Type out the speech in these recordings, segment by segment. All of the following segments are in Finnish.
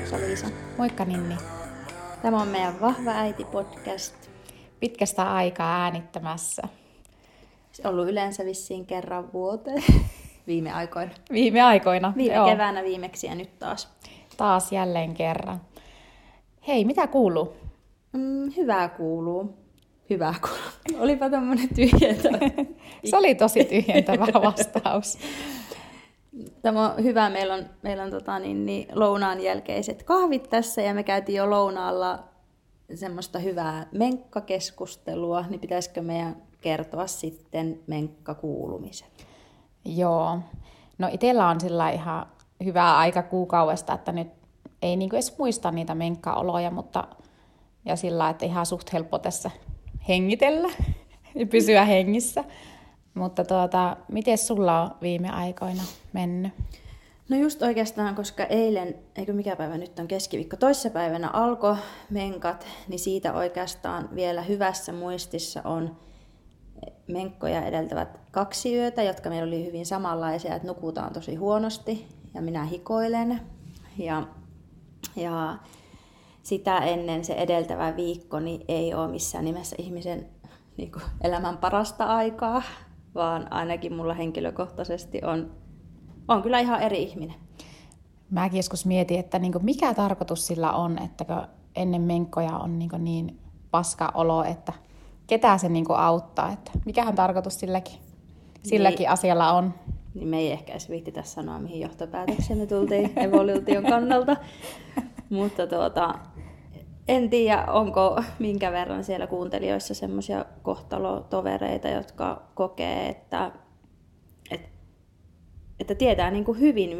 Heippa Liisa. Moikka Ninni. Tämä on meidän Vahva äiti podcast. Pitkästä aikaa äänittämässä. Se on ollut yleensä vissiin kerran vuoteen. Viime aikoina. Viime aikoina. Viime joo. keväänä viimeksi ja nyt taas. Taas jälleen kerran. Hei, mitä kuuluu? Mm, hyvää kuuluu. Hyvää kuuluu. Olipa tämmönen tyhjentävä. Se oli tosi tyhjentävä vastaus. Tämä on hyvä. Meillä on, meillä on tota, niin, niin, lounaan jälkeiset kahvit tässä ja me käytiin jo lounaalla semmoista hyvää menkkakeskustelua, niin pitäisikö meidän kertoa sitten menkkakuulumiset? Joo. No itellä on sillä ihan hyvää aika kuukaudesta, että nyt ei niinku edes muista niitä menkkaoloja, mutta ja sillä että ihan suht helppo tässä hengitellä ja pysyä hengissä. Mutta tuota, miten sulla on viime aikoina mennyt? No just oikeastaan, koska eilen, eikö mikä päivä nyt on keskiviikko, toissapäivänä alkoi menkat, niin siitä oikeastaan vielä hyvässä muistissa on menkkoja edeltävät kaksi yötä, jotka meillä oli hyvin samanlaisia, että nukutaan tosi huonosti ja minä hikoilen. Ja, ja sitä ennen se edeltävä viikko niin ei ole missään nimessä ihmisen niin kuin, elämän parasta aikaa, vaan ainakin mulla henkilökohtaisesti on, on kyllä ihan eri ihminen. Mäkin joskus mietin, että niin mikä tarkoitus sillä on, että ennen menkkoja on niin, niin paska olo, että ketä se niin auttaa, että mikähän tarkoitus silläkin, silläkin niin, asialla on. Niin me ei ehkä edes viittitä sanoa, mihin johtopäätökseen me tultiin evoluution kannalta. Mutta tuota, en tiedä, onko minkä verran siellä kuuntelijoissa semmoisia kohtalotovereita, jotka kokee, että, että, että tietää niin kuin hyvin,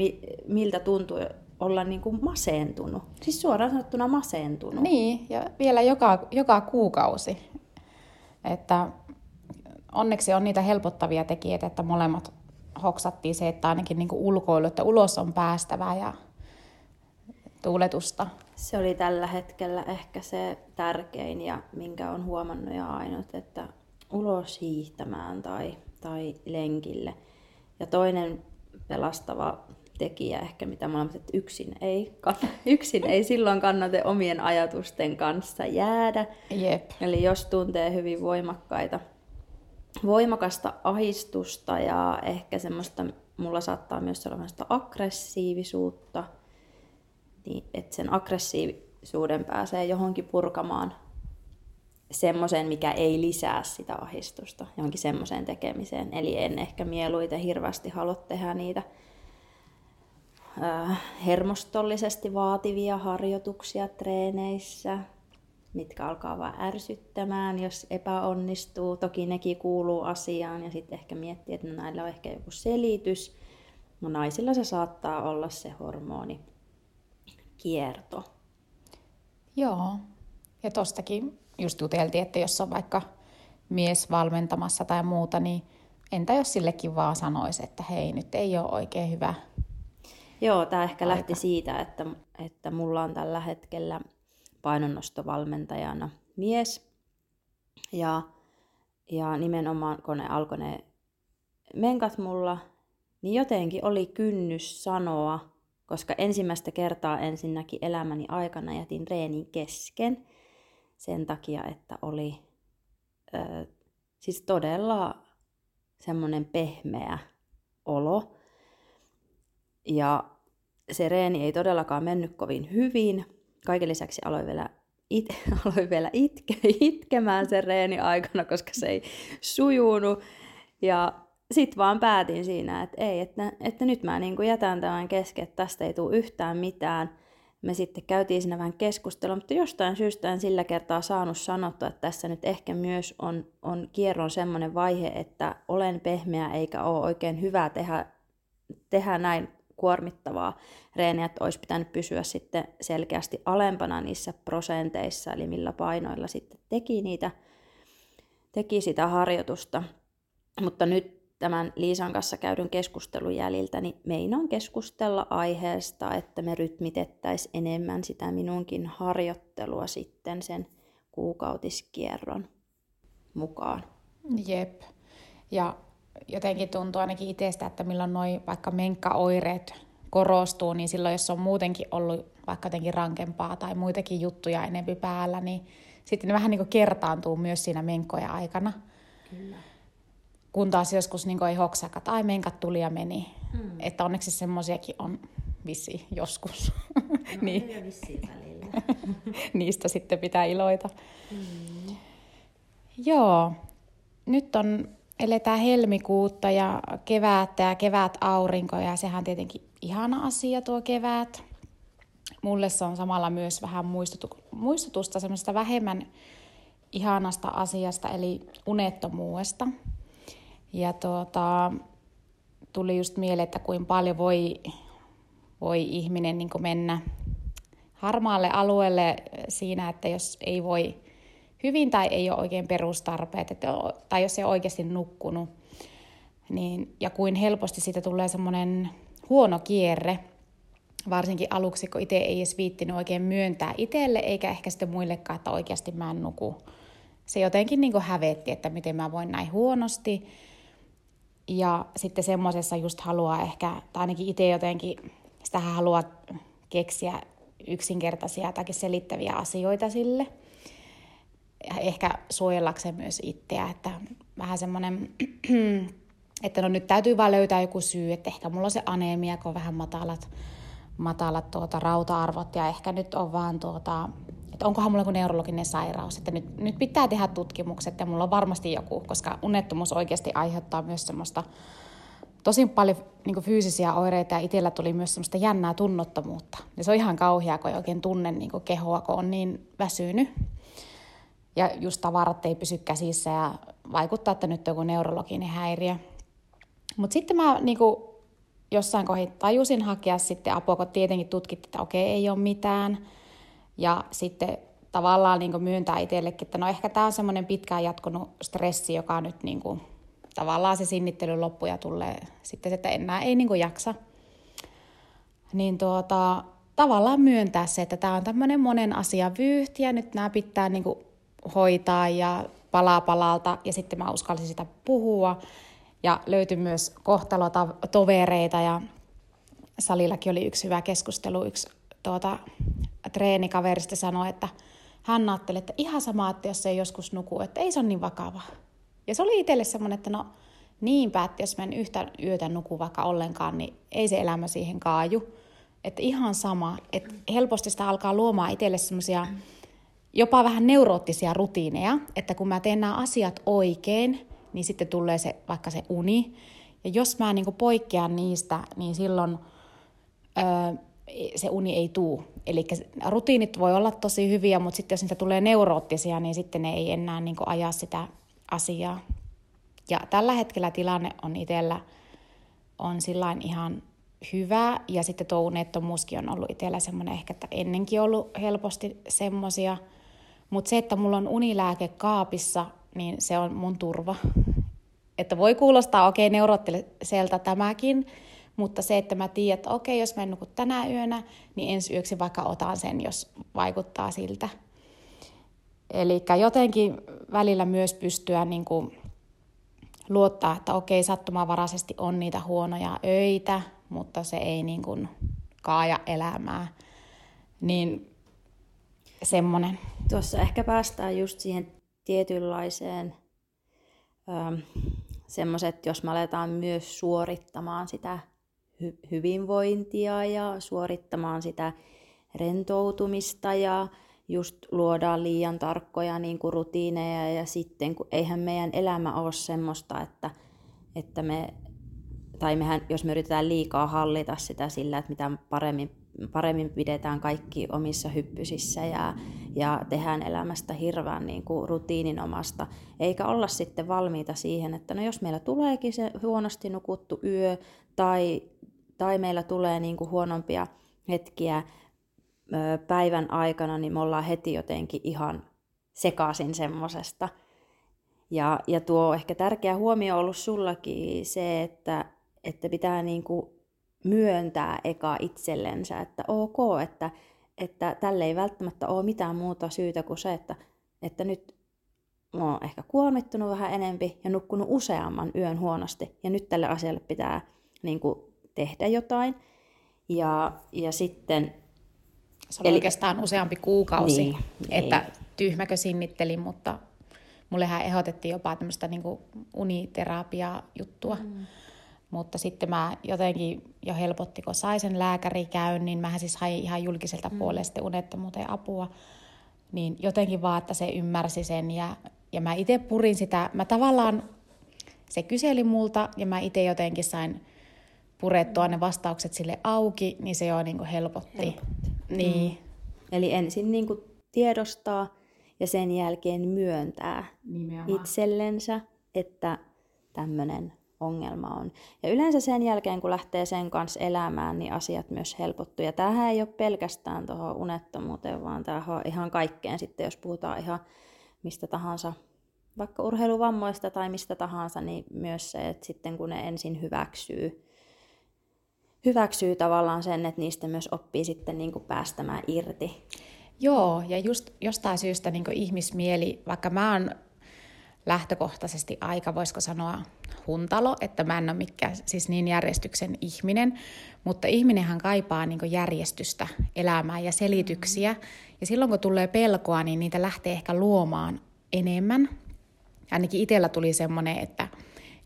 miltä tuntuu olla niin kuin masentunut. Siis suoraan sanottuna masentunut. Niin, ja vielä joka, joka kuukausi. Että onneksi on niitä helpottavia tekijöitä, että molemmat hoksattiin se, että ainakin niin kuin ulkoilu, että ulos on päästävää ja tuuletusta. Se oli tällä hetkellä ehkä se tärkein ja minkä on huomannut ja ainut, että ulos hiihtämään tai, tai lenkille. Ja toinen pelastava tekijä ehkä, mitä molemmat, että yksin ei, yksin ei silloin kannata omien ajatusten kanssa jäädä. Jep. Eli jos tuntee hyvin voimakkaita, voimakasta ahistusta ja ehkä semmoista, mulla saattaa myös olla aggressiivisuutta, niin että sen aggressiivisuuden pääsee johonkin purkamaan semmoiseen, mikä ei lisää sitä ahistusta, johonkin semmoiseen tekemiseen. Eli en ehkä mieluiten hirveästi halua tehdä niitä hermostollisesti vaativia harjoituksia treeneissä, mitkä alkaa vaan ärsyttämään, jos epäonnistuu. Toki nekin kuuluu asiaan ja sitten ehkä miettii, että no näillä on ehkä joku selitys. No naisilla se saattaa olla se hormoni kierto. Joo. Ja tostakin just juteltiin, että jos on vaikka mies valmentamassa tai muuta, niin entä jos sillekin vaan sanoisi, että hei, nyt ei ole oikein hyvä Joo, tämä ehkä aika. lähti siitä, että, että mulla on tällä hetkellä painonnostovalmentajana mies. Ja, ja nimenomaan kun ne alkoi ne menkat mulla, niin jotenkin oli kynnys sanoa, koska ensimmäistä kertaa ensinnäkin elämäni aikana jätin reenin kesken sen takia, että oli ö, siis todella semmoinen pehmeä olo. Ja se reeni ei todellakaan mennyt kovin hyvin. Kaiken lisäksi aloin vielä, it, aloin vielä itke, itkemään sen reeni aikana, koska se ei sujunut. Ja sitten vaan päätin siinä, että ei, että, että nyt mä niin jätän tämän kesken, että tästä ei tule yhtään mitään. Me sitten käytiin siinä vähän keskustelua, mutta jostain syystä en sillä kertaa saanut sanottua, että tässä nyt ehkä myös on, on kierron semmoinen vaihe, että olen pehmeä eikä ole oikein hyvä tehdä, tehdä näin kuormittavaa reeniä, että olisi pitänyt pysyä sitten selkeästi alempana niissä prosenteissa, eli millä painoilla sitten teki niitä, teki sitä harjoitusta. Mutta nyt tämän Liisan kanssa käydyn keskustelun jäljiltä, niin meinaan keskustella aiheesta, että me rytmitettäisiin enemmän sitä minunkin harjoittelua sitten sen kuukautiskierron mukaan. Jep. Ja jotenkin tuntuu ainakin itsestä, että milloin noin vaikka menkkaoireet korostuu, niin silloin jos on muutenkin ollut vaikka jotenkin rankempaa tai muitakin juttuja enempi päällä, niin sitten ne vähän niin kuin kertaantuu myös siinä menkkojen aikana. Kyllä. Kun taas joskus niin ei hoksaka, että ai menkat tuli ja meni. Mm. Että onneksi semmoisiakin on vissi joskus. No, niin. Niistä sitten pitää iloita. Mm. Joo, nyt on, eletään helmikuutta ja kevättä ja kevät aurinko ja sehän on tietenkin ihana asia tuo kevät. Mulle se on samalla myös vähän muistutu, muistutusta semmoista vähemmän ihanasta asiasta, eli unettomuudesta. Ja tuota, tuli just mieleen, että kuinka paljon voi, voi ihminen niin mennä harmaalle alueelle siinä, että jos ei voi hyvin tai ei ole oikein perustarpeet, että, tai jos ei ole oikeasti nukkunut, niin, ja kuin helposti siitä tulee semmoinen huono kierre, varsinkin aluksi, kun itse ei edes viittinyt oikein myöntää itselle, eikä ehkä sitten muillekaan, että oikeasti mä en nuku. Se jotenkin niin hävetti, että miten mä voin näin huonosti. Ja sitten semmoisessa just haluaa ehkä, tai ainakin itse jotenkin, sitä haluaa keksiä yksinkertaisia tai selittäviä asioita sille. Ja ehkä suojellakseen myös itseä, että vähän semmoinen, että no nyt täytyy vaan löytää joku syy, että ehkä mulla on se anemia, kun on vähän matalat, matalat tuota, rauta-arvot ja ehkä nyt on vaan tuota, että onkohan mulla joku neurologinen sairaus, että nyt, nyt pitää tehdä tutkimukset ja mulla on varmasti joku, koska unettomuus oikeasti aiheuttaa myös semmoista tosi paljon niin fyysisiä oireita ja itsellä tuli myös semmoista jännää tunnottomuutta. Ja se on ihan kauheaa, kun ei oikein tunne niin kehoa, kun on niin väsynyt. Ja just tavarat ei pysy käsissä ja vaikuttaa, että nyt on joku neurologinen häiriö. Mutta sitten mä niin kuin, jossain kohdin tajusin hakea sitten apua, kun tietenkin tutkittiin, että okei, ei ole mitään. Ja sitten tavallaan niin myöntää itsellekin, että no ehkä tämä on semmoinen pitkään jatkunut stressi, joka nyt niin kuin, tavallaan se sinnittely loppu ja tulee sitten, että enää ei niin kuin jaksa. Niin tuota, tavallaan myöntää se, että tämä on tämmöinen monen asian vyyhti ja nyt nämä pitää niin kuin hoitaa ja palaa palalta ja sitten mä uskalsin sitä puhua. Ja löytyi myös kohtalota-tovereita ja salillakin oli yksi hyvä keskustelu. Yksi tuota, treenikaverista sanoi, että hän ajatteli, että ihan sama, että jos ei joskus nuku, että ei se ole niin vakava. Ja se oli itselle semmoinen, että no niinpä, että jos mä en yhtä yötä nuku vaikka ollenkaan, niin ei se elämä siihen kaaju. Että ihan sama, että helposti sitä alkaa luomaan itselle semmoisia jopa vähän neuroottisia rutiineja, että kun mä teen nämä asiat oikein, niin sitten tulee se vaikka se uni. Ja jos mä niin poikkean niistä, niin silloin öö, se uni ei tuu. Eli rutiinit voi olla tosi hyviä, mutta sitten jos niitä tulee neuroottisia, niin sitten ne ei enää niin aja sitä asiaa. Ja tällä hetkellä tilanne on itsellä on sillain ihan hyvä. Ja sitten tuo unettomuuskin on ollut itsellä semmoinen ehkä, että ennenkin ollut helposti semmoisia. Mutta se, että mulla on unilääke kaapissa, niin se on mun turva. Että voi kuulostaa, okei, okay, neuroottiselta tämäkin, mutta se, että mä tiedän, että okei, jos mä en nuku tänä yönä, niin ensi yöksi vaikka otan sen, jos vaikuttaa siltä. Eli jotenkin välillä myös pystyä niin kuin luottaa, että okei, sattumavaraisesti on niitä huonoja öitä, mutta se ei niin kuin kaaja elämää. Niin semmoinen. Tuossa ehkä päästään just siihen tietynlaiseen ähm, semmoiset, jos me aletaan myös suorittamaan sitä hy- hyvinvointia ja suorittamaan sitä rentoutumista ja just luodaan liian tarkkoja niin kuin rutiineja. Ja sitten kun eihän meidän elämä ole semmoista, että, että me, tai mehän, jos me yritetään liikaa hallita sitä sillä, että mitä paremmin, paremmin pidetään kaikki omissa hyppysissä ja, ja tehdään elämästä hirveän niin kuin rutiininomasta, eikä olla sitten valmiita siihen, että no jos meillä tuleekin se huonosti nukuttu yö tai, tai meillä tulee niin kuin huonompia hetkiä päivän aikana, niin me ollaan heti jotenkin ihan sekaisin semmosesta. Ja, ja tuo ehkä tärkeä huomio on ollut sullakin se, että, että pitää niin kuin myöntää eka itsellensä, että ok, että, että tälle ei välttämättä ole mitään muuta syytä kuin se, että, että nyt mä oon ehkä kuormittunut vähän enempi ja nukkunut useamman yön huonosti ja nyt tälle asialle pitää niin kuin tehdä jotain. Ja, ja sitten... Se oli Eli, oikeastaan useampi kuukausi, niin, että niin. tyhmäkö sinnittelin, mutta mullehän ehdotettiin jopa tämmöistä niin uniterapiaa-juttua. Mm. Mutta sitten mä jotenkin jo helpotti, kun sai sen lääkärikäynnin, mähän siis hain ihan julkiselta mm. puolesta sitten unettomuuteen apua, niin jotenkin vaan, että se ymmärsi sen ja, ja mä itse purin sitä, mä tavallaan, se kyseli multa ja mä itse jotenkin sain purettua ne vastaukset sille auki, niin se jo niin kuin helpotti. helpotti. Niin. Mm. Eli ensin niin kuin tiedostaa ja sen jälkeen myöntää Nimenomaan. itsellensä, että tämmöinen ongelma on. Ja yleensä sen jälkeen, kun lähtee sen kanssa elämään, niin asiat myös helpottuu. Ja tämähän ei ole pelkästään tuohon unettomuuteen, vaan tämä on ihan kaikkeen sitten, jos puhutaan ihan mistä tahansa, vaikka urheiluvammoista tai mistä tahansa, niin myös se, että sitten kun ne ensin hyväksyy, hyväksyy tavallaan sen, että niistä myös oppii sitten niin kuin päästämään irti. Joo, ja just jostain syystä niin ihmismieli, vaikka mä oon lähtökohtaisesti aika, voisiko sanoa, huntalo, että mä en ole mikään siis niin järjestyksen ihminen, mutta ihminenhän kaipaa niin järjestystä elämään ja selityksiä. Ja silloin kun tulee pelkoa, niin niitä lähtee ehkä luomaan enemmän. Ainakin itsellä tuli semmoinen, että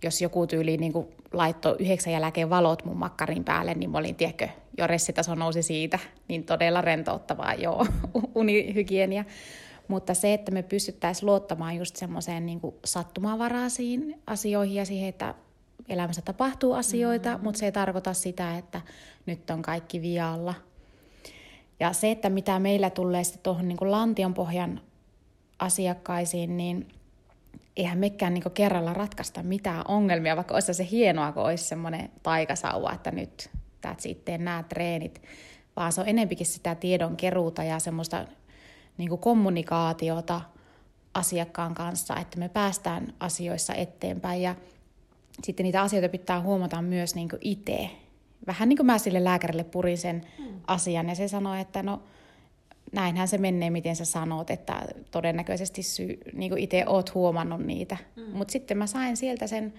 jos joku tyyli niin laittoi yhdeksän jälkeen valot mun makkarin päälle, niin mä olin, tiedätkö, jo ressitaso nousi siitä, niin todella rentouttavaa, joo, unihygienia. Mutta se, että me pystyttäisiin luottamaan just semmoiseen niin sattumavaraisiin asioihin ja siihen, että elämässä tapahtuu asioita, mm-hmm. mutta se ei tarkoita sitä, että nyt on kaikki vialla. Ja se, että mitä meillä tulee sitten tuohon niin lantionpohjan asiakkaisiin, niin eihän mekään niin kerralla ratkaista mitään ongelmia, vaikka olisi se hienoa, kun olisi semmoinen taikasauva, että nyt that's it, nämä treenit, vaan se on enempikin sitä tiedon keruuta ja semmoista niin kuin kommunikaatiota asiakkaan kanssa, että me päästään asioissa eteenpäin ja sitten niitä asioita pitää huomata myös niin itse. Vähän niin kuin mä sille lääkärille purin sen mm. asian ja se sanoi, että no näinhän se menee, miten sä sanot, että todennäköisesti sy- niin itse oot huomannut niitä. Mm. Mutta sitten mä sain sieltä sen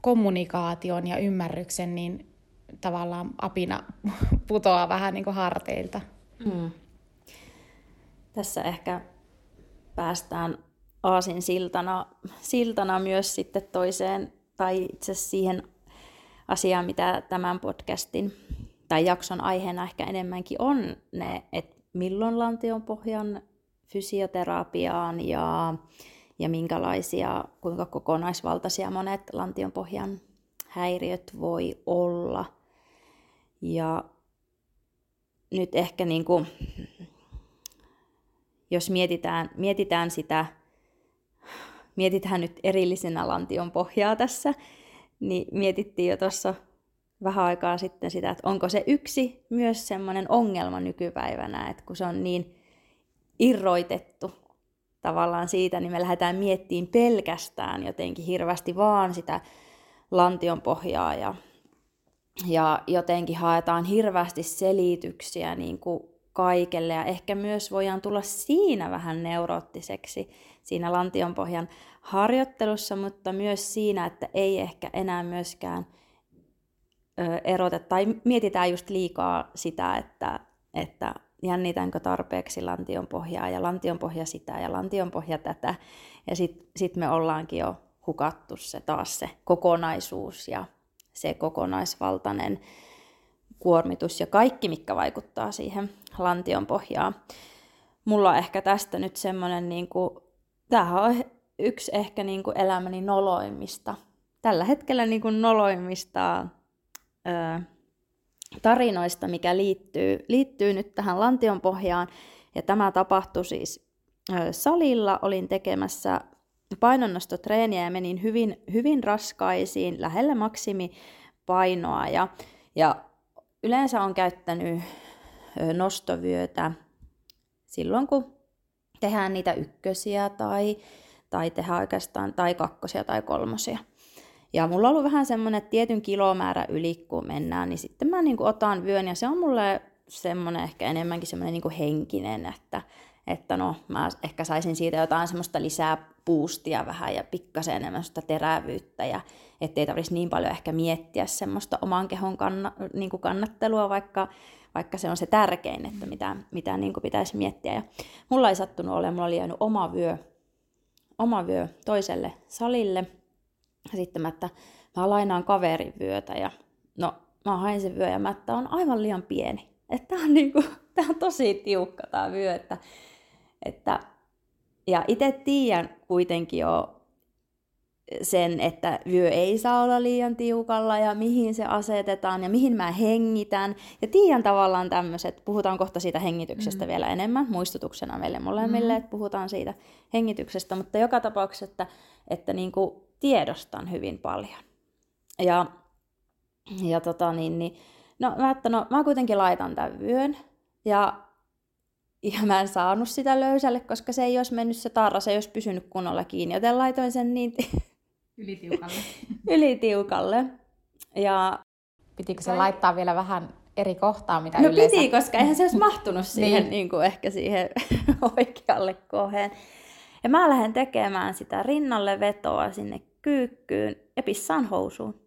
kommunikaation ja ymmärryksen, niin tavallaan apina putoaa vähän niin kuin harteilta. Mm. Tässä ehkä päästään aasin siltana, siltana myös sitten toiseen, tai itse siihen asiaan, mitä tämän podcastin tai jakson aiheena ehkä enemmänkin on ne, että milloin lantion pohjan fysioterapiaan ja, ja minkälaisia, kuinka kokonaisvaltaisia monet lantion pohjan häiriöt voi olla. Ja nyt ehkä niin kuin, jos mietitään, mietitään sitä, mietitään nyt erillisenä lantion pohjaa tässä, niin mietittiin jo tuossa vähän aikaa sitten sitä, että onko se yksi myös semmoinen ongelma nykypäivänä, että kun se on niin irroitettu tavallaan siitä, niin me lähdetään miettimään pelkästään jotenkin hirveästi vaan sitä lantion pohjaa ja, ja jotenkin haetaan hirveästi selityksiä niin kuin kaikelle. Ja ehkä myös voidaan tulla siinä vähän neuroottiseksi siinä lantionpohjan harjoittelussa, mutta myös siinä, että ei ehkä enää myöskään eroteta tai mietitään just liikaa sitä, että, että jännitänkö tarpeeksi lantion pohjaa ja lantion pohja sitä ja lantion pohja tätä. Ja sitten sit me ollaankin jo hukattu se taas se kokonaisuus ja se kokonaisvaltainen kuormitus ja kaikki, mikä vaikuttaa siihen lantion pohjaan. Mulla on ehkä tästä nyt semmoinen, niin kuin, tämähän on yksi ehkä niin kuin elämäni noloimmista, tällä hetkellä niin kuin noloimmista tarinoista, mikä liittyy, liittyy nyt tähän lantion pohjaan. Ja tämä tapahtui siis salilla, olin tekemässä painonnostotreeniä ja menin hyvin, hyvin raskaisiin, lähelle maksimipainoa. Ja, ja yleensä on käyttänyt nostovyötä silloin, kun tehdään niitä ykkösiä tai, tai tehdään oikeastaan tai kakkosia tai kolmosia. Ja mulla on ollut vähän semmoinen, että tietyn kilomäärä yli kun mennään, niin sitten mä niin kuin otan vyön ja se on mulle semmoinen ehkä enemmänkin semmoinen niin kuin henkinen, että, että no mä ehkä saisin siitä jotain semmoista lisää puustia vähän ja pikkasen enemmän semmoista terävyyttä ja ettei tarvitsisi niin paljon ehkä miettiä semmoista oman kehon kanna, niin kuin kannattelua, vaikka, vaikka se on se tärkein, että mitä, mitä niin kuin pitäisi miettiä. Ja mulla ei sattunut olemaan, mulla oli jäänyt oma vyö, oma vyö toiselle salille. Sitten mä, että mä lainaan kaverin vyötä ja no mä hain sen vyö ja mä, että on aivan liian pieni. Että tää on, niinku, tää on tosi tiukka tää vyö, että, että ja itse tiedän kuitenkin jo sen, että vyö ei saa olla liian tiukalla ja mihin se asetetaan ja mihin mä hengitän. Ja tiedän tavallaan tämmöiset, puhutaan kohta siitä hengityksestä mm. vielä enemmän, muistutuksena meille molemmille, mm. että puhutaan siitä hengityksestä, mutta joka tapauksessa, että, että niin kuin tiedostan hyvin paljon. Ja, ja tota niin, niin no, mä, että no, mä kuitenkin laitan tämän vyön ja ja mä en saanut sitä löysälle, koska se ei olisi mennyt se tarra, se ei olisi pysynyt kunnolla kiinni, joten laitoin sen niin Ylitiukalle. Ylitiukalle. Ja... Pitikö se laittaa vielä vähän eri kohtaa, mitä no yleensä... piti, koska eihän se olisi mahtunut siihen, niin. Niin kuin ehkä siihen oikealle koheen. Ja mä lähden tekemään sitä rinnalle vetoa sinne kyykkyyn ja pissaan housuun.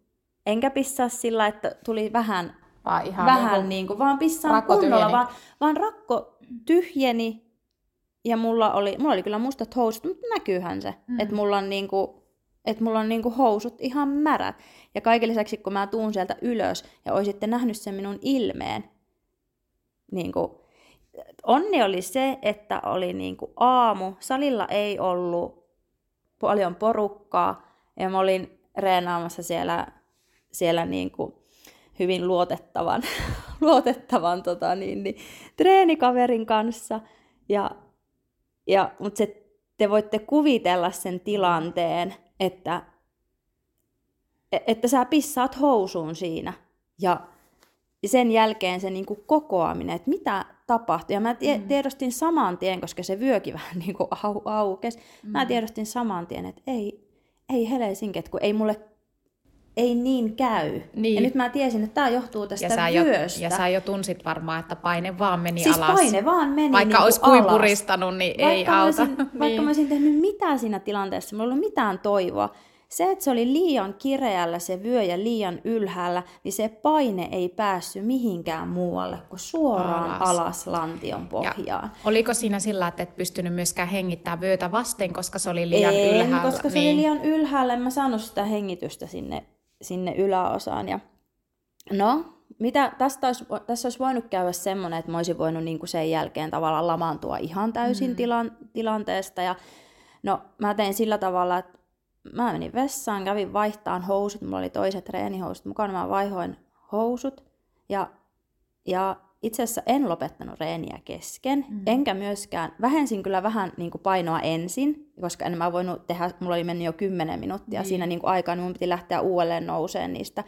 Enkä pissaa sillä, että tuli vähän, vaan, ihan vähän niin kuin, niin kuin vaan pissaan kunnolla, vaan, vaan rakko tyhjeni ja mulla oli, mulla oli kyllä mustat housut, mutta näkyyhän se, mm. että mulla on niin kuin, että mulla on niinku housut ihan märät. Ja kaiken lisäksi, kun mä tuun sieltä ylös ja oisitte nähnyt sen minun ilmeen, niinku, onni oli se, että oli niinku aamu, salilla ei ollut paljon porukkaa, ja mä olin reenaamassa siellä, siellä niinku hyvin luotettavan, luotettavan tota niin, niin, treenikaverin kanssa. Ja, ja, mutta se, te voitte kuvitella sen tilanteen, että, että sä pissaat housuun siinä. Ja sen jälkeen se niin kuin kokoaminen, että mitä tapahtui. Ja mä tie- mm. tiedostin saman tien, koska se vyökin vähän niin kuin au- aukesi. Mm. Mä tiedostin saman tien, että ei, ei helsinket, kun ei mulle ei niin käy. Niin. Ja nyt mä tiesin, että tämä johtuu tästä ja sä vyöstä. Jo, ja sä jo tunsit varmaan, että paine vaan meni siis alas. paine vaan meni Vaikka niin olisi kuin puristanut, niin vaikka ei auta. Olisin, niin. Vaikka mä olisin tehnyt mitään siinä tilanteessa, mulla ei ollut mitään toivoa. Se, että se oli liian kireällä se vyö ja liian ylhäällä, niin se paine ei päässyt mihinkään muualle kuin suoraan alas, alas lantion pohjaan. Ja oliko siinä sillä, että et pystynyt myöskään hengittämään vyötä vasten, koska se oli liian en, ylhäällä? koska se niin. oli liian ylhäällä, en mä saanut sitä hengitystä sinne sinne yläosaan. Ja no, mitä, tästä olisi, tässä olisi voinut käydä semmoinen, että mä olisin voinut niin kuin sen jälkeen tavallaan lamaantua ihan täysin mm. tilan, tilanteesta. Ja no, mä tein sillä tavalla, että mä menin vessaan, kävin vaihtaan housut, mulla oli toiset treenihousut mukana, mä vaihoin housut. Ja, ja itse asiassa en lopettanut reeniä kesken, mm. enkä myöskään, vähensin kyllä vähän niin kuin painoa ensin, koska en mä voinut tehdä, mulla oli mennyt jo 10 minuuttia mm. siinä niin kuin aikaa, niin mun piti lähteä uudelleen nouseen niistä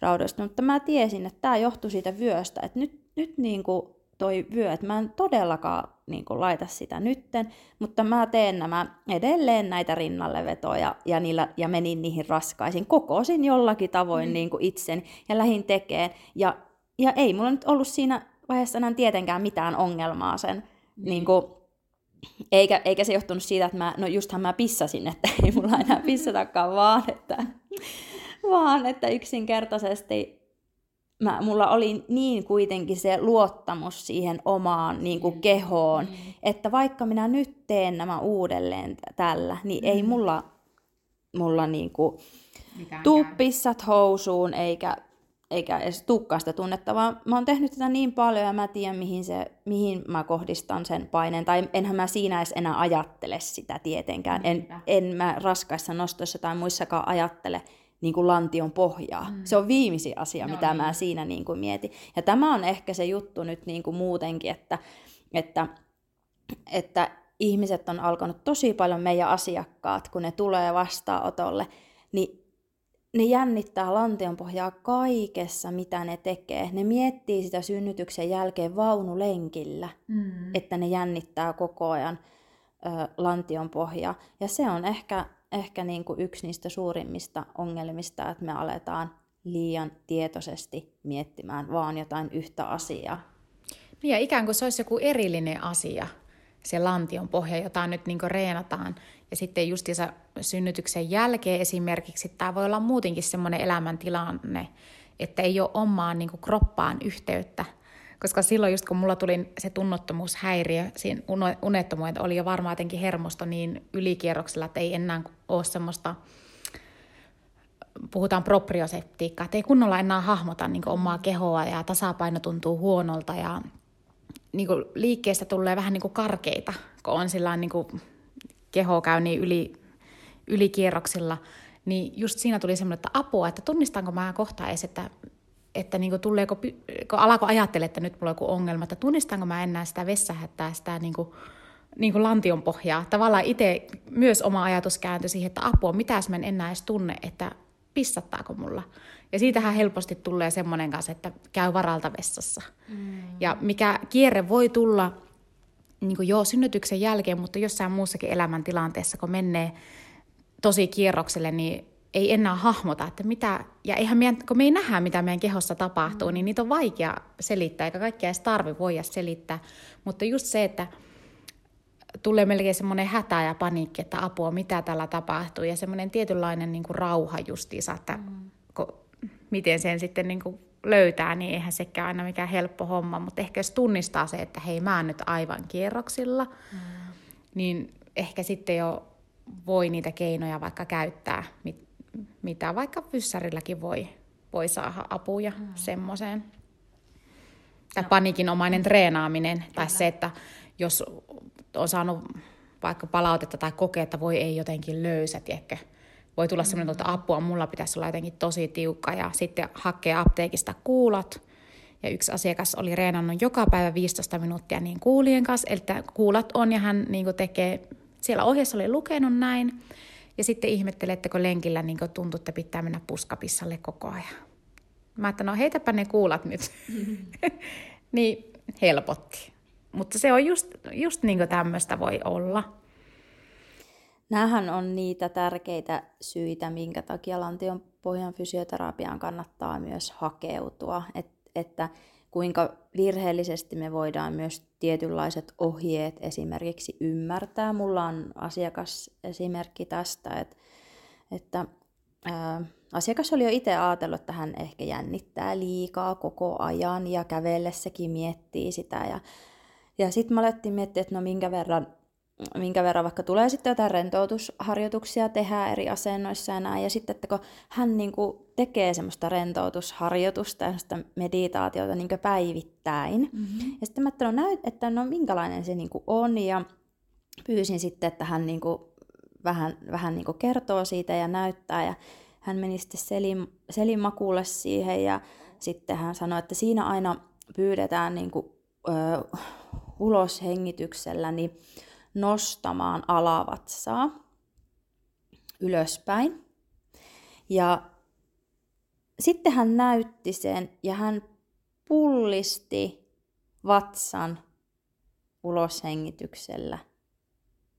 raudoista, mutta mä tiesin, että tämä johtui siitä vyöstä, että nyt, nyt niin kuin toi vyö, että mä en todellakaan niin kuin, laita sitä nytten, mutta mä teen nämä edelleen näitä rinnallevetoja ja, niillä, ja menin niihin raskaisiin, kokosin jollakin tavoin mm. niin kuin itsen ja lähin tekeen ja ja ei mulla nyt ollut siinä vaiheessa enää tietenkään mitään ongelmaa sen, niin. Niin kuin, eikä, eikä se johtunut siitä, että mä, no justhan mä pissasin, että ei mulla enää pissatakaan, vaan että, vaan että yksinkertaisesti mä, mulla oli niin kuitenkin se luottamus siihen omaan niin kuin, mm. kehoon, mm. että vaikka minä nyt teen nämä uudelleen tällä, niin mm. ei mulla, mulla niin kuin, tuu pissat housuun eikä eikä edes tukkaa sitä tunnetta, vaan mä oon tehnyt tätä niin paljon ja mä tiedän, mihin, se, mihin mä kohdistan sen paineen. Tai enhän mä siinä edes enää ajattele sitä tietenkään. En, en mä raskaissa nostoissa tai muissakaan ajattele niin kuin lantion pohjaa. Mm. Se on viimeisin asia, no mitä niin. mä siinä niin kuin mietin. Ja tämä on ehkä se juttu nyt niin kuin muutenkin, että, että, että ihmiset on alkanut tosi paljon meidän asiakkaat, kun ne tulee vastaanotolle, niin ne jännittää lantionpohjaa kaikessa, mitä ne tekee. Ne miettii sitä synnytyksen jälkeen vaunulenkillä, mm. että ne jännittää koko ajan ö, lantionpohjaa. Ja se on ehkä, ehkä niin kuin yksi niistä suurimmista ongelmista, että me aletaan liian tietoisesti miettimään vaan jotain yhtä asiaa. Niin ja ikään kuin se olisi joku erillinen asia. se lantion pohja, jota nyt niin reenataan. Ja sitten justiinsa synnytyksen jälkeen esimerkiksi tämä voi olla muutenkin semmoinen elämäntilanne, että ei ole omaan niin kroppaan yhteyttä. Koska silloin just kun mulla tuli se tunnottomuushäiriö, siinä unettomuudet oli jo varmaan jotenkin hermosto niin ylikierroksella, että ei enää ole semmoista, puhutaan proprioseptiikkaa, että ei kunnolla enää hahmota niin omaa kehoa ja tasapaino tuntuu huonolta ja niin liikkeestä tulee vähän niin karkeita, kun on sillä niin keho käy niin yli, ylikierroksilla, niin just siinä tuli semmoinen, että apua, että tunnistanko mä kohta edes, että, että niin kuin tuleeko, kun alako ajattele, että nyt mulla on joku ongelma, että tunnistanko mä enää sitä vessähättää, sitä niin kuin, niin kuin lantion pohjaa. Tavallaan itse myös oma ajatus kääntyi siihen, että apua, mitä jos mä en enää edes tunne, että pissattaako mulla. Ja siitähän helposti tulee semmoinen kanssa, että käy varalta vessassa. Mm. Ja mikä kierre voi tulla niin kuin joo synnytyksen jälkeen, mutta jossain muussakin elämäntilanteessa, kun menee tosi kierrokselle, niin ei enää hahmota, että mitä, ja eihän meidän, kun me ei nähdä, mitä meidän kehossa tapahtuu, mm. niin niitä on vaikea selittää, eikä kaikkea edes tarvi voida selittää. Mutta just se, että tulee melkein semmoinen hätä ja paniikki, että apua, mitä tällä tapahtuu, ja semmoinen tietynlainen niin kuin rauha justiinsa, että mm. kun, miten sen sitten niin kuin löytää, niin eihän sekään aina mikään helppo homma, mutta ehkä jos tunnistaa se, että hei, mä oon nyt aivan kierroksilla, mm. niin ehkä sitten jo voi niitä keinoja vaikka käyttää, mit, mitä vaikka fyssärilläkin voi, voi saada apuja mm. semmoiseen. Tai no. panikinomainen treenaaminen, Kyllä. tai se, että jos on saanut vaikka palautetta tai kokee, että voi ei jotenkin löysät, ehkä voi tulla sellainen, että apua, mulla pitäisi olla jotenkin tosi tiukka ja sitten hakea apteekista kuulat. Ja yksi asiakas oli reenannut joka päivä 15 minuuttia niin kuulien kanssa, eli kuulat on ja hän niin tekee, siellä ohjeessa oli lukenut näin. Ja sitten ihmettelee, että kun lenkillä niin tuntuu, että pitää mennä puskapissalle koko ajan. Mä että no heitäpä ne kuulat nyt. niin helpotti. Mutta se on just, just niin tämmöistä voi olla. Nämähän on niitä tärkeitä syitä, minkä takia lantion pohjan fysioterapiaan kannattaa myös hakeutua, Et, että kuinka virheellisesti me voidaan myös tietynlaiset ohjeet esimerkiksi ymmärtää. Mulla on asiakasesimerkki tästä, että, että ää, asiakas oli jo itse ajatellut, että hän ehkä jännittää liikaa koko ajan ja kävellessäkin miettii sitä. Ja, ja sitten mä alettiin miettiä, että no minkä verran minkä verran vaikka tulee sitten jotain rentoutusharjoituksia tehdä eri asennoissa ja näin. Ja sitten, että kun hän niin kuin tekee semmoista rentoutusharjoitusta ja semmoista meditaatiota niin päivittäin. Mm-hmm. Ja sitten mä ajattelin, no, että no minkälainen se niin kuin on. Ja pyysin sitten, että hän niin kuin vähän, vähän niin kuin kertoo siitä ja näyttää. Ja hän meni sitten selin, selimakuulle siihen ja sitten hän sanoi, että siinä aina pyydetään niin kuin, ö, ulos hengityksellä, niin nostamaan alavatsaa ylöspäin. Ja sitten hän näytti sen ja hän pullisti vatsan uloshengityksellä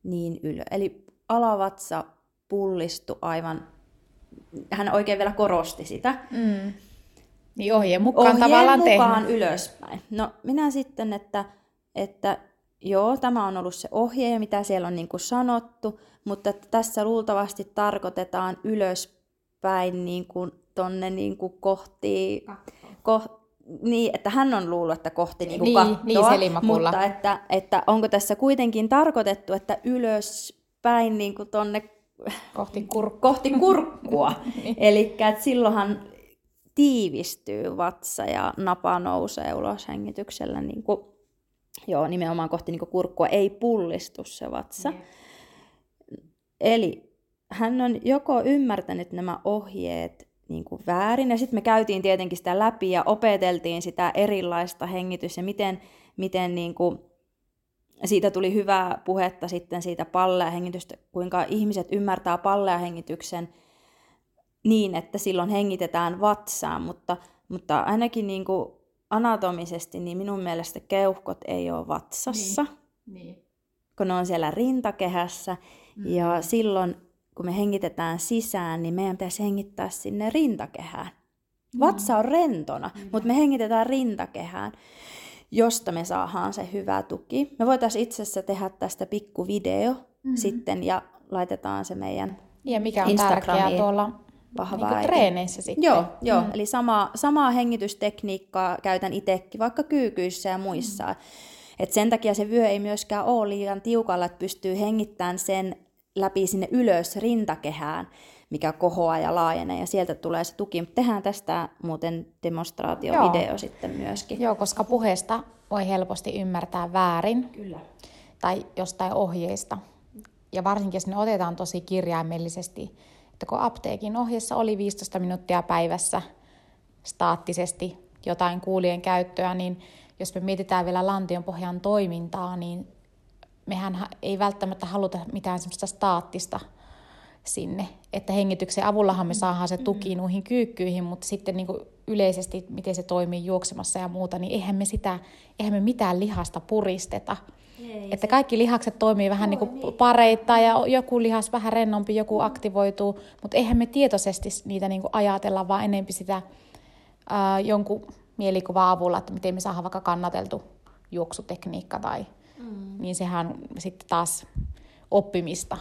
niin ylös. Eli alavatsa pullistui aivan, hän oikein vielä korosti sitä. Mm. Niin ohjeen mukaan ohjeen tavallaan mukaan tehnyt. ylöspäin. No minä sitten, että, että joo, tämä on ollut se ohje ja mitä siellä on niin kuin sanottu, mutta että tässä luultavasti tarkoitetaan ylöspäin niin kuin tonne niin kuin kohti, ko, niin, että hän on luullut, että kohti niin kuin niin, kattoa, niin, mutta että, että onko tässä kuitenkin tarkoitettu, että ylöspäin niin kuin tonne kohti, kur... kohti kurkkua. niin. Eli silloinhan tiivistyy vatsa ja napa nousee ulos hengityksellä niin kuin Joo, nimenomaan kohti niin kurkkua ei pullistu se vatsa. Mm. Eli hän on joko ymmärtänyt nämä ohjeet niin kuin väärin, ja sitten me käytiin tietenkin sitä läpi ja opeteltiin sitä erilaista hengitys ja miten, miten niin kuin, siitä tuli hyvää puhetta sitten siitä pallea-hengitystä, kuinka ihmiset ymmärtää pallea-hengityksen niin, että silloin hengitetään vatsaan, mutta, mutta ainakin niin kuin anatomisesti, niin minun mielestä keuhkot ei ole vatsassa, niin. Niin. kun ne on siellä rintakehässä. Mm. Ja silloin, kun me hengitetään sisään, niin meidän pitäisi hengittää sinne rintakehään. Vatsa on rentona, mm. mutta me hengitetään rintakehään. josta me saadaan se hyvä tuki. Me voitaisiin itse asiassa tehdä tästä pikku video mm-hmm. sitten ja laitetaan se meidän Ja mikä on tärkeää tuolla vahvaa niin treeneissä sitten. Joo, joo. Mm. eli sama, samaa hengitystekniikkaa käytän itsekin vaikka kyykyissä ja muissa. Mm. Et sen takia se vyö ei myöskään ole liian tiukalla, että pystyy hengittämään sen läpi sinne ylös rintakehään, mikä kohoaa ja laajenee ja sieltä tulee se tuki. Mutta tehdään tästä muuten demonstraatiovideo Joo. sitten myöskin. Joo, koska puheesta voi helposti ymmärtää väärin. Kyllä. Tai jostain ohjeista. Ja varsinkin, jos ne otetaan tosi kirjaimellisesti, että kun apteekin ohjeessa oli 15 minuuttia päivässä staattisesti jotain kuulien käyttöä, niin jos me mietitään vielä lantionpohjan toimintaa, niin mehän ei välttämättä haluta mitään semmoista staattista sinne. Että hengityksen avullahan me saadaan se tuki noihin kyykkyihin, mutta sitten niin kuin yleisesti, miten se toimii juoksemassa ja muuta, niin eihän me, sitä, eihän me mitään lihasta puristeta. Ei, että se... kaikki lihakset toimii vähän niin kuin pareittain ja joku lihas vähän rennompi, joku aktivoituu, mutta eihän me tietoisesti niitä niin kuin ajatella, vaan enempi sitä ää, jonkun mielikuva avulla, että miten me saadaan vaikka kannateltu juoksutekniikka tai mm. niin sehän sitten taas oppimista,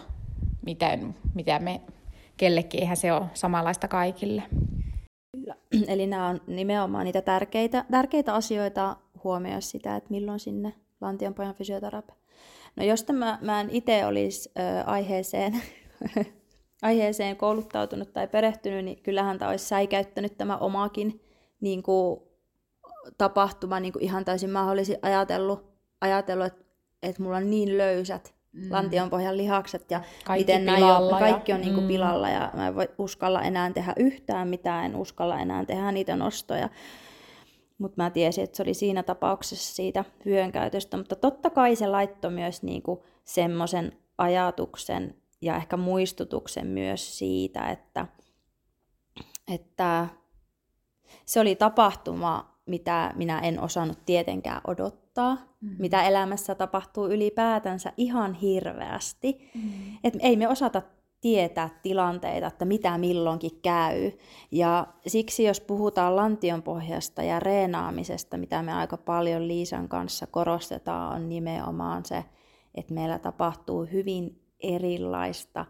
miten, mitä me kellekin, eihän se ole samanlaista kaikille. Kyllä. Eli nämä on nimenomaan niitä tärkeitä, tärkeitä asioita huomioida sitä, että milloin sinne lantionpojan fysioterapia. No jos tämä, mä en itse olisi ö, aiheeseen, aiheeseen kouluttautunut tai perehtynyt, niin kyllähän tämä olisi säikäyttänyt tämä omakin niin kuin, tapahtuma niin kuin ihan täysin mä olisin ajatellut, ajatellut että, että mulla on niin löysät mm. lantionpohjan lihakset ja kaikki miten pilalla kaikki on niin kuin mm. pilalla ja mä en voi uskalla enää tehdä yhtään mitään, en uskalla enää tehdä niitä nostoja. Mutta mä tiesin, että se oli siinä tapauksessa siitä hyönkäytöstä. Mutta totta kai se laittoi myös niinku semmoisen ajatuksen ja ehkä muistutuksen myös siitä, että, että se oli tapahtuma, mitä minä en osannut tietenkään odottaa, mm. mitä elämässä tapahtuu ylipäätänsä ihan hirveästi. Mm. Et ei me osata tietää tilanteita, että mitä milloinkin käy. Ja siksi jos puhutaan lantionpohjasta ja reenaamisesta, mitä me aika paljon Liisan kanssa korostetaan, on nimenomaan se, että meillä tapahtuu hyvin erilaista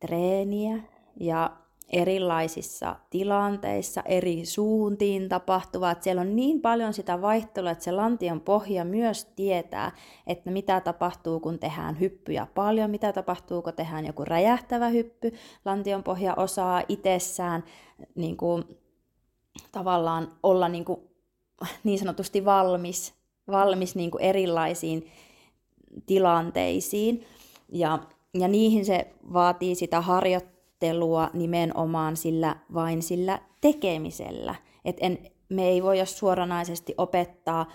treeniä ja erilaisissa tilanteissa, eri suuntiin tapahtuvat. Siellä on niin paljon sitä vaihtelua, että se lantion pohja myös tietää, että mitä tapahtuu, kun tehdään hyppyjä paljon, mitä tapahtuu, kun tehdään joku räjähtävä hyppy. Lantion pohja osaa itsessään niin kuin, tavallaan olla niin, kuin, niin sanotusti valmis, valmis niin kuin erilaisiin tilanteisiin. Ja, ja niihin se vaatii sitä harjoittelua ajattelua nimenomaan sillä, vain sillä tekemisellä. Et en, me ei voida suoranaisesti opettaa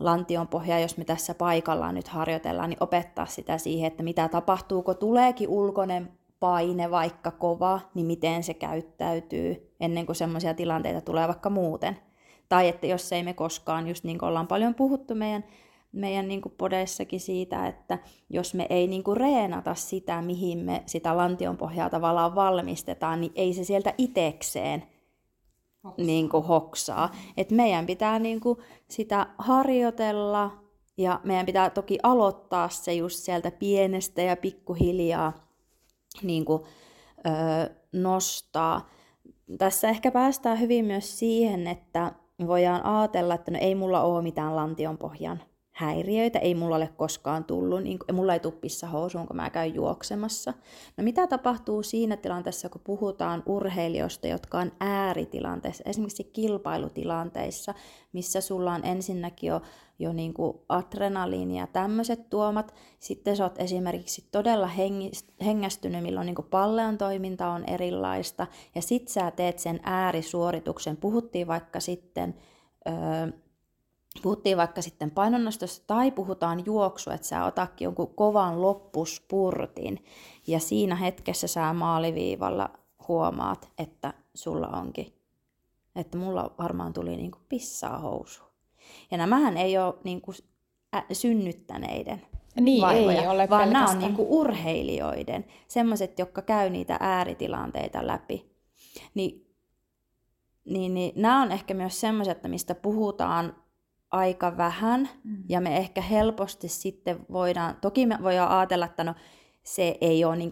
lantion pohjaa, jos me tässä paikallaan nyt harjoitellaan, niin opettaa sitä siihen, että mitä tapahtuu, kun tuleekin ulkoinen paine vaikka kova, niin miten se käyttäytyy ennen kuin semmoisia tilanteita tulee vaikka muuten. Tai että jos ei me koskaan, just niin kuin ollaan paljon puhuttu meidän meidän niin kuin podeissakin siitä, että jos me ei niin kuin reenata sitä, mihin me sitä lantion pohjaa tavallaan valmistetaan, niin ei se sieltä itekseen hoksaa. Niin kuin hoksaa. Et meidän pitää niin kuin sitä harjoitella ja meidän pitää toki aloittaa se just sieltä pienestä ja pikkuhiljaa niin kuin, öö, nostaa. Tässä ehkä päästään hyvin myös siihen, että voidaan ajatella, että no ei mulla ole mitään lantionpohjan häiriöitä, ei mulla ole koskaan tullut, niin mulla ei tule pissahousuun, kun mä käyn juoksemassa. No mitä tapahtuu siinä tilanteessa, kun puhutaan urheilijoista, jotka on ääritilanteessa, esimerkiksi kilpailutilanteissa, missä sulla on ensinnäkin jo, jo niin kuin adrenaliini ja tämmöiset tuomat, sitten sä oot esimerkiksi todella hengästynyt, milloin niin kuin pallean toiminta on erilaista, ja sit sä teet sen äärisuorituksen, puhuttiin vaikka sitten... Öö, puhuttiin vaikka sitten painonnostosta tai puhutaan juoksu, että sä otatkin jonkun kovan loppuspurtin ja siinä hetkessä sä maaliviivalla huomaat, että sulla onkin, että mulla varmaan tuli niinku pissaa housu. Ja nämähän ei ole niinku synnyttäneiden niin, vaivoja, ei ole vaan nämä on niinku urheilijoiden, semmoiset, jotka käy niitä ääritilanteita läpi. Niin, niin, niin nämä on ehkä myös semmoiset, mistä puhutaan aika vähän mm. ja me ehkä helposti sitten voidaan, toki me voidaan ajatella, että no se ei ole niin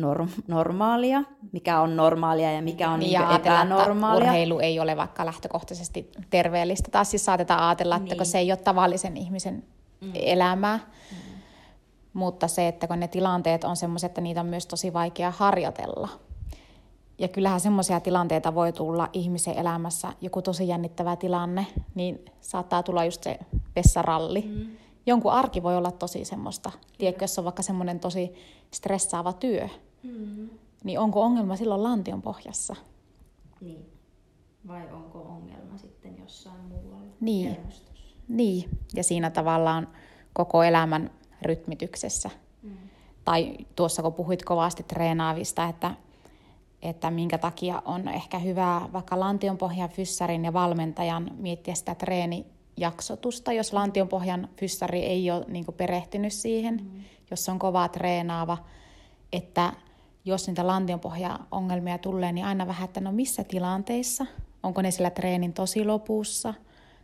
norm- normaalia, mikä on normaalia ja mikä on niin ja niin epänormaalia. urheilu ei ole vaikka lähtökohtaisesti terveellistä. Taas siis saatetaan ajatella, että niin. kun se ei ole tavallisen ihmisen mm. elämää, mm. mutta se, että kun ne tilanteet on semmoiset, että niitä on myös tosi vaikea harjoitella. Ja kyllähän semmoisia tilanteita voi tulla ihmisen elämässä, joku tosi jännittävä tilanne, niin saattaa tulla just se vessaralli. Mm. Jonkun arki voi olla tosi semmoista. Tiedätkö, jos on vaikka semmoinen tosi stressaava työ, mm. niin onko ongelma silloin lantion pohjassa? Niin. Vai onko ongelma sitten jossain muualla? Niin. Niin, ja siinä tavallaan koko elämän rytmityksessä. Mm. Tai tuossa kun puhuit kovasti treenaavista, että että minkä takia on ehkä hyvä vaikka lantionpohjan fyssarin ja valmentajan miettiä sitä treenijaksotusta, jos lantionpohjan fyssari ei ole niin perehtynyt siihen, mm. jos on kovaa treenaava, että jos niitä lantionpohja-ongelmia tulee, niin aina vähän, että no missä tilanteissa, onko ne sillä treenin tosi lopussa,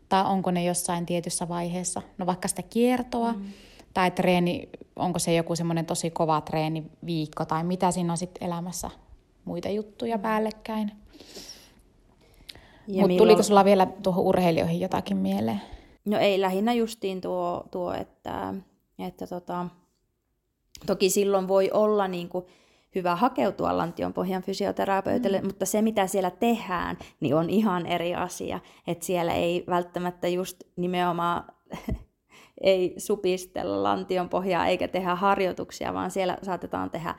tai onko ne jossain tietyssä vaiheessa, no vaikka sitä kiertoa, mm. tai treeni, onko se joku semmoinen tosi kova treeniviikko, tai mitä siinä on sitten elämässä muita juttuja päällekkäin. Mutta milloin... tuliko sulla vielä tuohon urheilijoihin jotakin mieleen? No ei, lähinnä justiin tuo, tuo että, että tota, toki silloin voi olla niin kuin hyvä hakeutua lantionpohjan fysioterapeutille, mm. mutta se mitä siellä tehdään, niin on ihan eri asia. Että siellä ei välttämättä just nimenomaan ei supistella lantionpohjaa eikä tehdä harjoituksia, vaan siellä saatetaan tehdä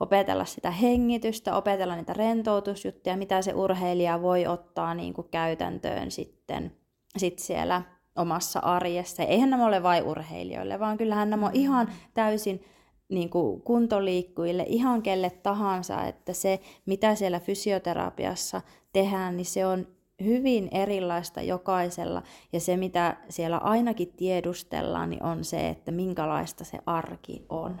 opetella sitä hengitystä, opetella niitä rentoutusjuttuja, mitä se urheilija voi ottaa niin kuin käytäntöön sitten sit siellä omassa arjessa. Eihän nämä ole vain urheilijoille, vaan kyllähän nämä on mm. ihan täysin niin kuin kuntoliikkujille, ihan kelle tahansa, että se mitä siellä fysioterapiassa tehdään, niin se on hyvin erilaista jokaisella. Ja se mitä siellä ainakin tiedustellaan, niin on se, että minkälaista se arki on.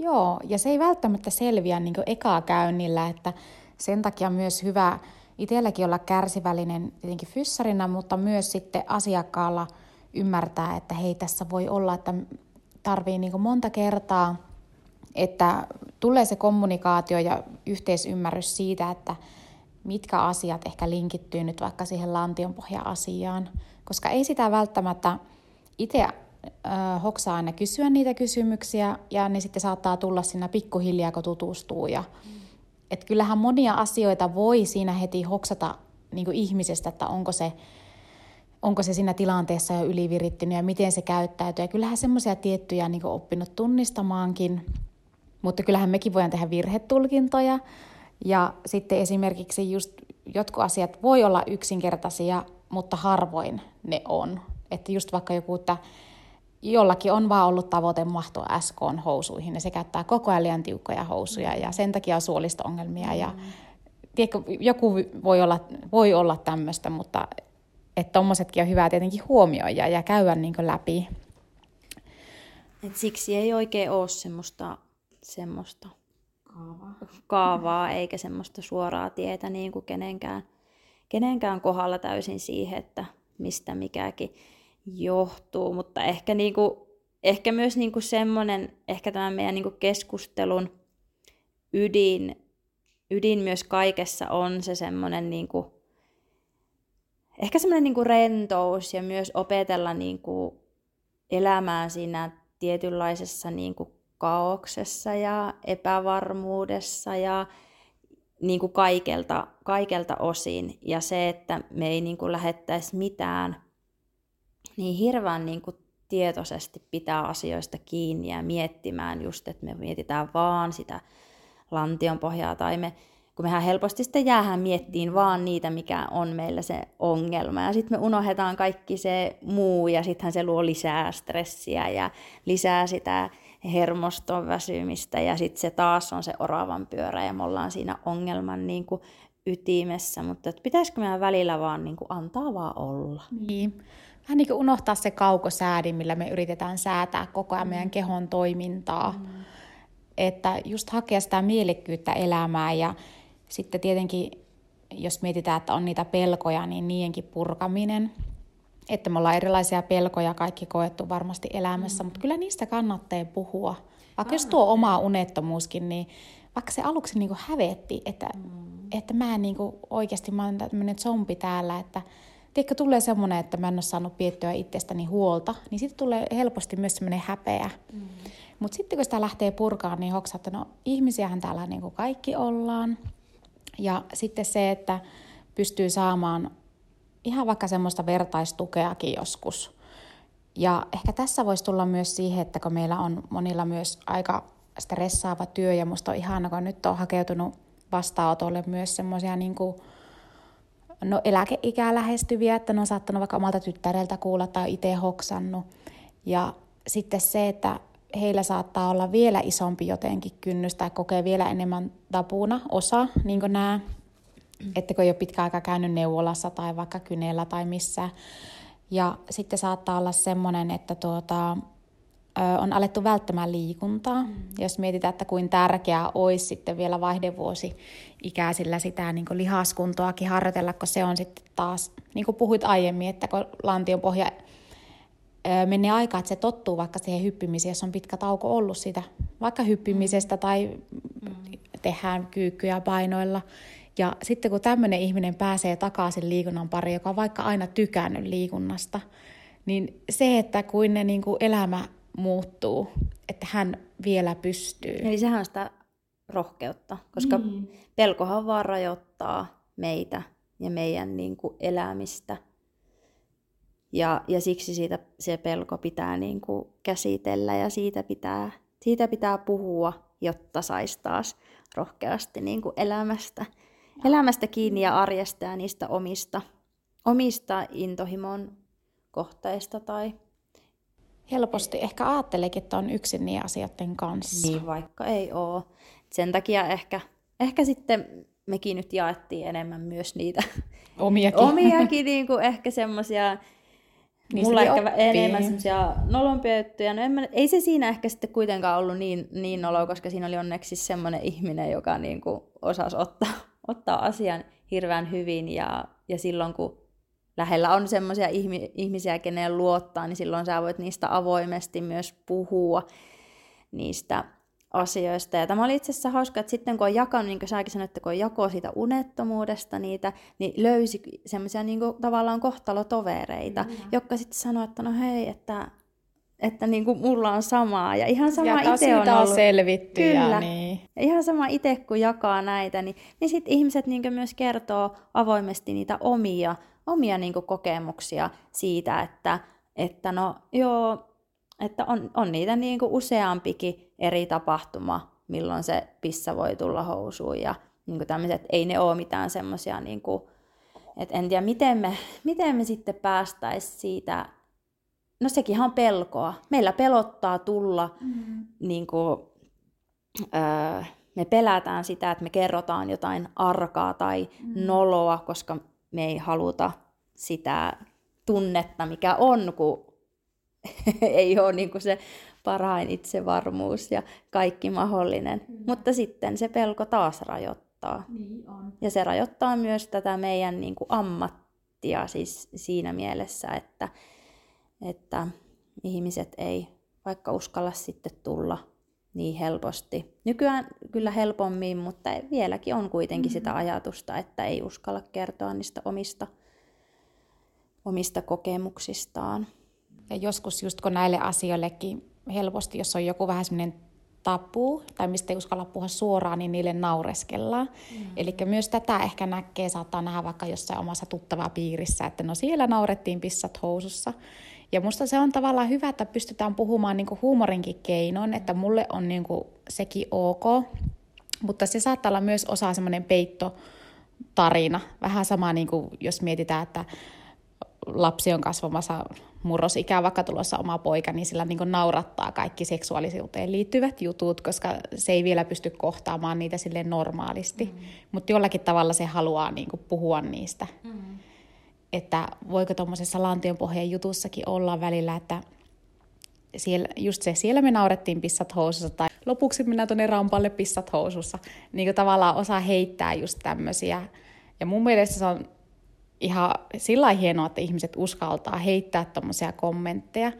Joo, ja se ei välttämättä selviä niin ekaa käynnillä, että sen takia myös hyvä itselläkin olla kärsivällinen tietenkin fyssarina, mutta myös sitten asiakkaalla ymmärtää, että hei tässä voi olla, että tarvii niin monta kertaa, että tulee se kommunikaatio ja yhteisymmärrys siitä, että mitkä asiat ehkä linkittyy nyt vaikka siihen lantionpohja-asiaan, koska ei sitä välttämättä itse äh, hoksaa aina kysyä niitä kysymyksiä ja ne sitten saattaa tulla siinä pikkuhiljaa, kun tutustuu. Ja, mm. et kyllähän monia asioita voi siinä heti hoksata niin ihmisestä, että onko se, onko se siinä tilanteessa jo ylivirittynyt ja miten se käyttäytyy. Ja kyllähän semmoisia tiettyjä niin oppinut tunnistamaankin, mutta kyllähän mekin voidaan tehdä virhetulkintoja. Ja sitten esimerkiksi just jotkut asiat voi olla yksinkertaisia, mutta harvoin ne on. Että just vaikka joku, että jollakin on vaan ollut tavoite mahtua SK housuihin ja se käyttää koko ajan liian tiukkoja housuja ja sen takia on suolisto-ongelmia ja tiedätkö, joku voi olla, voi olla tämmöistä, mutta että tommosetkin on hyvä tietenkin huomioida ja käydä niin läpi. Et siksi ei oikein ole semmoista, semmoista kaavaa. kaavaa eikä semmoista suoraa tietä niin kuin kenenkään, kenenkään kohdalla täysin siihen, että mistä mikäkin johtuu, mutta ehkä, niinku, ehkä myös niinku semmoinen, ehkä tämä meidän niinku keskustelun ydin, ydin myös kaikessa on se semmoinen niinku, ehkä semmoinen niinku rentous ja myös opetella niinku elämää siinä tietynlaisessa niinku kaauksessa ja epävarmuudessa ja niin kuin kaikelta, kaikelta osin. Ja se, että me ei niin kuin lähettäisi mitään niin hirveän niin kuin tietoisesti pitää asioista kiinni ja miettimään just, että me mietitään vaan sitä lantion pohjaa tai me, kun mehän helposti sitten jäähän miettiin vaan niitä, mikä on meillä se ongelma. Ja sitten me unohdetaan kaikki se muu ja sittenhän se luo lisää stressiä ja lisää sitä hermoston väsymistä ja sitten se taas on se oravan pyörä ja me ollaan siinä ongelman niin kuin ytimessä, mutta pitäisikö meidän välillä vaan niin kuin antaa vaan olla. Niin vähän niin kuin unohtaa se kaukosäädin, millä me yritetään säätää koko ajan meidän mm. kehon toimintaa. Mm. Että just hakea sitä mielekkyyttä elämään ja sitten tietenkin, jos mietitään, että on niitä pelkoja, niin niidenkin purkaminen. että me ollaan erilaisia pelkoja kaikki koettu varmasti elämässä, mm. mutta kyllä niistä kannattaa puhua. Vaikka jos tuo oma unettomuuskin, niin vaikka se aluksi niin kuin hävetti, että, mm. että mä en niin kuin oikeasti, mä oon tämmöinen zombi täällä, että tiedätkö, tulee semmoinen, että mä en ole saanut piettyä itsestäni huolta, niin sitten tulee helposti myös semmoinen häpeä. Mm. Mutta sitten kun sitä lähtee purkaan, niin hoksaa, että no ihmisiähän täällä niin kuin kaikki ollaan. Ja sitten se, että pystyy saamaan ihan vaikka semmoista vertaistukeakin joskus. Ja ehkä tässä voisi tulla myös siihen, että kun meillä on monilla myös aika stressaava työ ja musta on ihana, kun nyt on hakeutunut vastaanotolle myös semmoisia niin kuin, no eläkeikää lähestyviä, että ne on saattanut vaikka omalta tyttäreltä kuulla tai itse hoksannut. Ja sitten se, että heillä saattaa olla vielä isompi jotenkin kynnys tai kokee vielä enemmän tapuna osa, niin kuin nämä, että kun ei ole pitkä aika käynyt neuvolassa tai vaikka kynellä tai missään. Ja sitten saattaa olla semmoinen, että tuota, on alettu välttämään liikuntaa. Mm. Jos mietitään, että kuin tärkeää olisi sitten vielä vaihdevuosi ikäisillä sitä niin lihaskuntoakin harjoitella, kun se on sitten taas, niin kuin puhuit aiemmin, että kun lantion pohja menee aika, että se tottuu vaikka siihen hyppimiseen, jos on pitkä tauko ollut sitä, vaikka hyppimisestä tai mm. tehdään kyykkyjä painoilla. Ja sitten kun tämmöinen ihminen pääsee takaisin liikunnan pariin, joka on vaikka aina tykännyt liikunnasta, niin se, että kuin ne niin kuin elämä muuttuu, että hän vielä pystyy. Eli sehän on sitä rohkeutta, koska mm. pelkohan vaan rajoittaa meitä ja meidän niin kuin elämistä. Ja, ja siksi siitä, se pelko pitää niin kuin käsitellä ja siitä pitää, siitä pitää puhua, jotta saisi taas rohkeasti niin kuin elämästä, elämästä kiinni ja arjesta ja niistä omista, omista intohimon kohteista tai helposti ehkä ajatteleekin, että on yksin niin asioiden kanssa. Niin, vaikka ei ole. Sen takia ehkä, ehkä sitten mekin nyt jaettiin enemmän myös niitä omiakin, omiakin niin kuin ehkä semmoisia, niin mulla ehkä oppii. enemmän semmoisia nolompia juttuja. No en ei se siinä ehkä sitten kuitenkaan ollut niin, niin nolo, koska siinä oli onneksi semmoinen ihminen, joka niin kuin osasi ottaa, ottaa asian hirveän hyvin. Ja, ja silloin kun lähellä on semmoisia ihmisiä, keneen luottaa, niin silloin sä voit niistä avoimesti myös puhua niistä asioista. Ja tämä oli itse asiassa hauska, että sitten kun on jakanut, niin kuin säkin sanoit, että kun on jako siitä unettomuudesta niitä, niin löysi semmoisia niin tavallaan kohtalotovereita, mm-hmm. jotka sitten sanoi, että no hei, että että niin kuin mulla on samaa. Ja ihan sama itse on ollut. selvitty. Kyllä. Ja niin. ja ihan sama itse, kun jakaa näitä, niin, niin sitten ihmiset niin myös kertoo avoimesti niitä omia omia niin kuin, kokemuksia siitä, että, että no joo, että on, on niitä niin kuin, useampikin eri tapahtuma, milloin se pissa voi tulla housuun ja niin kuin tämmöiset, ei ne ole mitään semmoisia, niin kuin, että en tiedä, miten me, miten me sitten päästäisiin siitä, no sekin on pelkoa. Meillä pelottaa tulla, mm-hmm. niin kuin, öö, me pelätään sitä, että me kerrotaan jotain arkaa tai mm. noloa, koska me ei haluta sitä tunnetta, mikä on, kun ei ole niin kuin se parhain itsevarmuus ja kaikki mahdollinen. Mm. Mutta sitten se pelko taas rajoittaa. Niin on. Ja se rajoittaa myös tätä meidän niin kuin ammattia siis siinä mielessä, että, että ihmiset ei vaikka uskalla sitten tulla niin helposti. Nykyään kyllä helpommin, mutta vieläkin on kuitenkin mm-hmm. sitä ajatusta, että ei uskalla kertoa niistä omista, omista kokemuksistaan. Ja joskus just kun näille asioillekin helposti, jos on joku vähän semmoinen tapu tai mistä ei uskalla puhua suoraan, niin niille naureskellaan. Mm. Eli myös tätä ehkä näkee, saattaa nähdä vaikka jossain omassa tuttavaa piirissä, että no siellä naurettiin pissat housussa. Ja musta se on tavallaan hyvä, että pystytään puhumaan niinku huumorinkin keinoin, että mulle on niinku sekin ok, mutta se saattaa olla myös osa semmoinen peitto tarina. Vähän sama, niin kuin jos mietitään, että lapsi on kasvamassa murrosikää, vaikka tulossa oma poika, niin sillä niin naurattaa kaikki seksuaalisuuteen liittyvät jutut, koska se ei vielä pysty kohtaamaan niitä sille normaalisti. Mm. Mutta jollakin tavalla se haluaa niin kuin puhua niistä. Mm että voiko tuommoisessa lantionpohjan jutussakin olla välillä, että siellä, just se, siellä me naurettiin pissat housussa tai lopuksi minä tuonne rampalle pissat housussa. Niin kuin tavallaan osaa heittää just tämmöisiä. Ja mun mielestä se on ihan sillä hienoa, että ihmiset uskaltaa heittää tuommoisia kommentteja.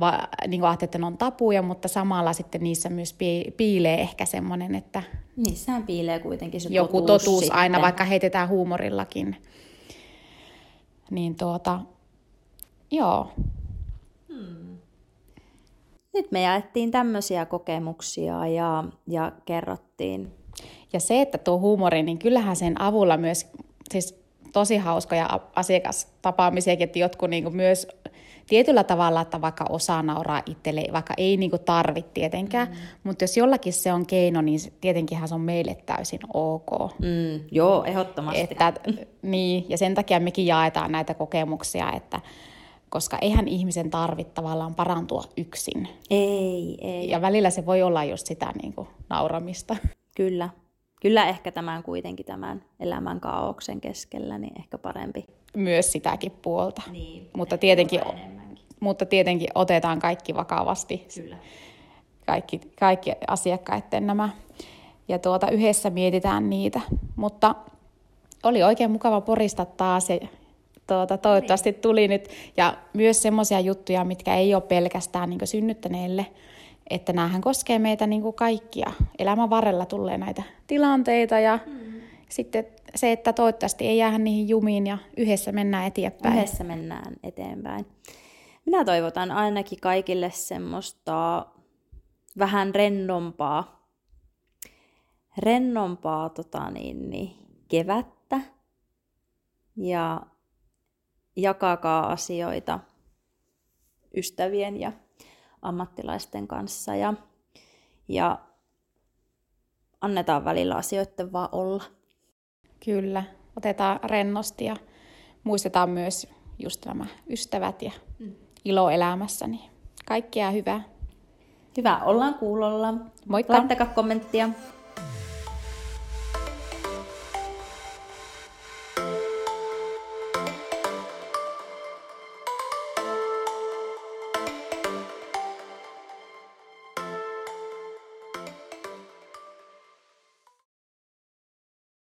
Va, niin kuin että ne on tapuja, mutta samalla sitten niissä myös piilee ehkä semmoinen, että... Niissähän piilee kuitenkin se Joku totuus, totuus aina, vaikka heitetään huumorillakin. Niin tuota, joo. Hmm. Nyt me jaettiin tämmöisiä kokemuksia ja, ja kerrottiin. Ja se, että tuo huumori, niin kyllähän sen avulla myös, siis tosi hauskoja asiakastapaamisiakin, että jotkut niin myös tietyllä tavalla, että vaikka osaa nauraa itselle, vaikka ei niin tarvitse tietenkään, mm. mutta jos jollakin se on keino, niin tietenkinhän se on meille täysin ok. Mm, joo, ehdottomasti. Että, niin, ja sen takia mekin jaetaan näitä kokemuksia, että koska eihän ihmisen tarvitse tavallaan parantua yksin. Ei, ei. Ja välillä se voi olla just sitä niin kuin, nauramista. Kyllä. Kyllä ehkä tämän kuitenkin tämän elämän kaauksen keskellä, niin ehkä parempi. Myös sitäkin puolta. Niin, mutta, tietenkin, mutta tietenkin otetaan kaikki vakavasti. Kyllä. Kaikki, kaikki asiakkaiden nämä. Ja tuota, yhdessä mietitään niitä. Mutta oli oikein mukava porista taas ja tuota, toivottavasti tuli nyt. Ja myös semmoisia juttuja, mitkä ei ole pelkästään niin synnyttäneille, että näähän koskee meitä niin kuin kaikkia. Elämän varrella tulee näitä tilanteita ja mm. sitten se, että toivottavasti ei jäädä niihin jumiin ja yhdessä mennään eteenpäin. Yhdessä mennään eteenpäin. Minä toivotan ainakin kaikille semmoista vähän rennompaa, rennompaa tota niin, niin, kevättä ja jakakaa asioita ystävien ja ammattilaisten kanssa ja, ja annetaan välillä asioiden vaan olla. Kyllä, otetaan rennosti ja muistetaan myös just nämä ystävät ja mm. ilo elämässä, niin kaikkea hyvää. Hyvä, ollaan kuulolla. Moikka! Laittakaa kommenttia.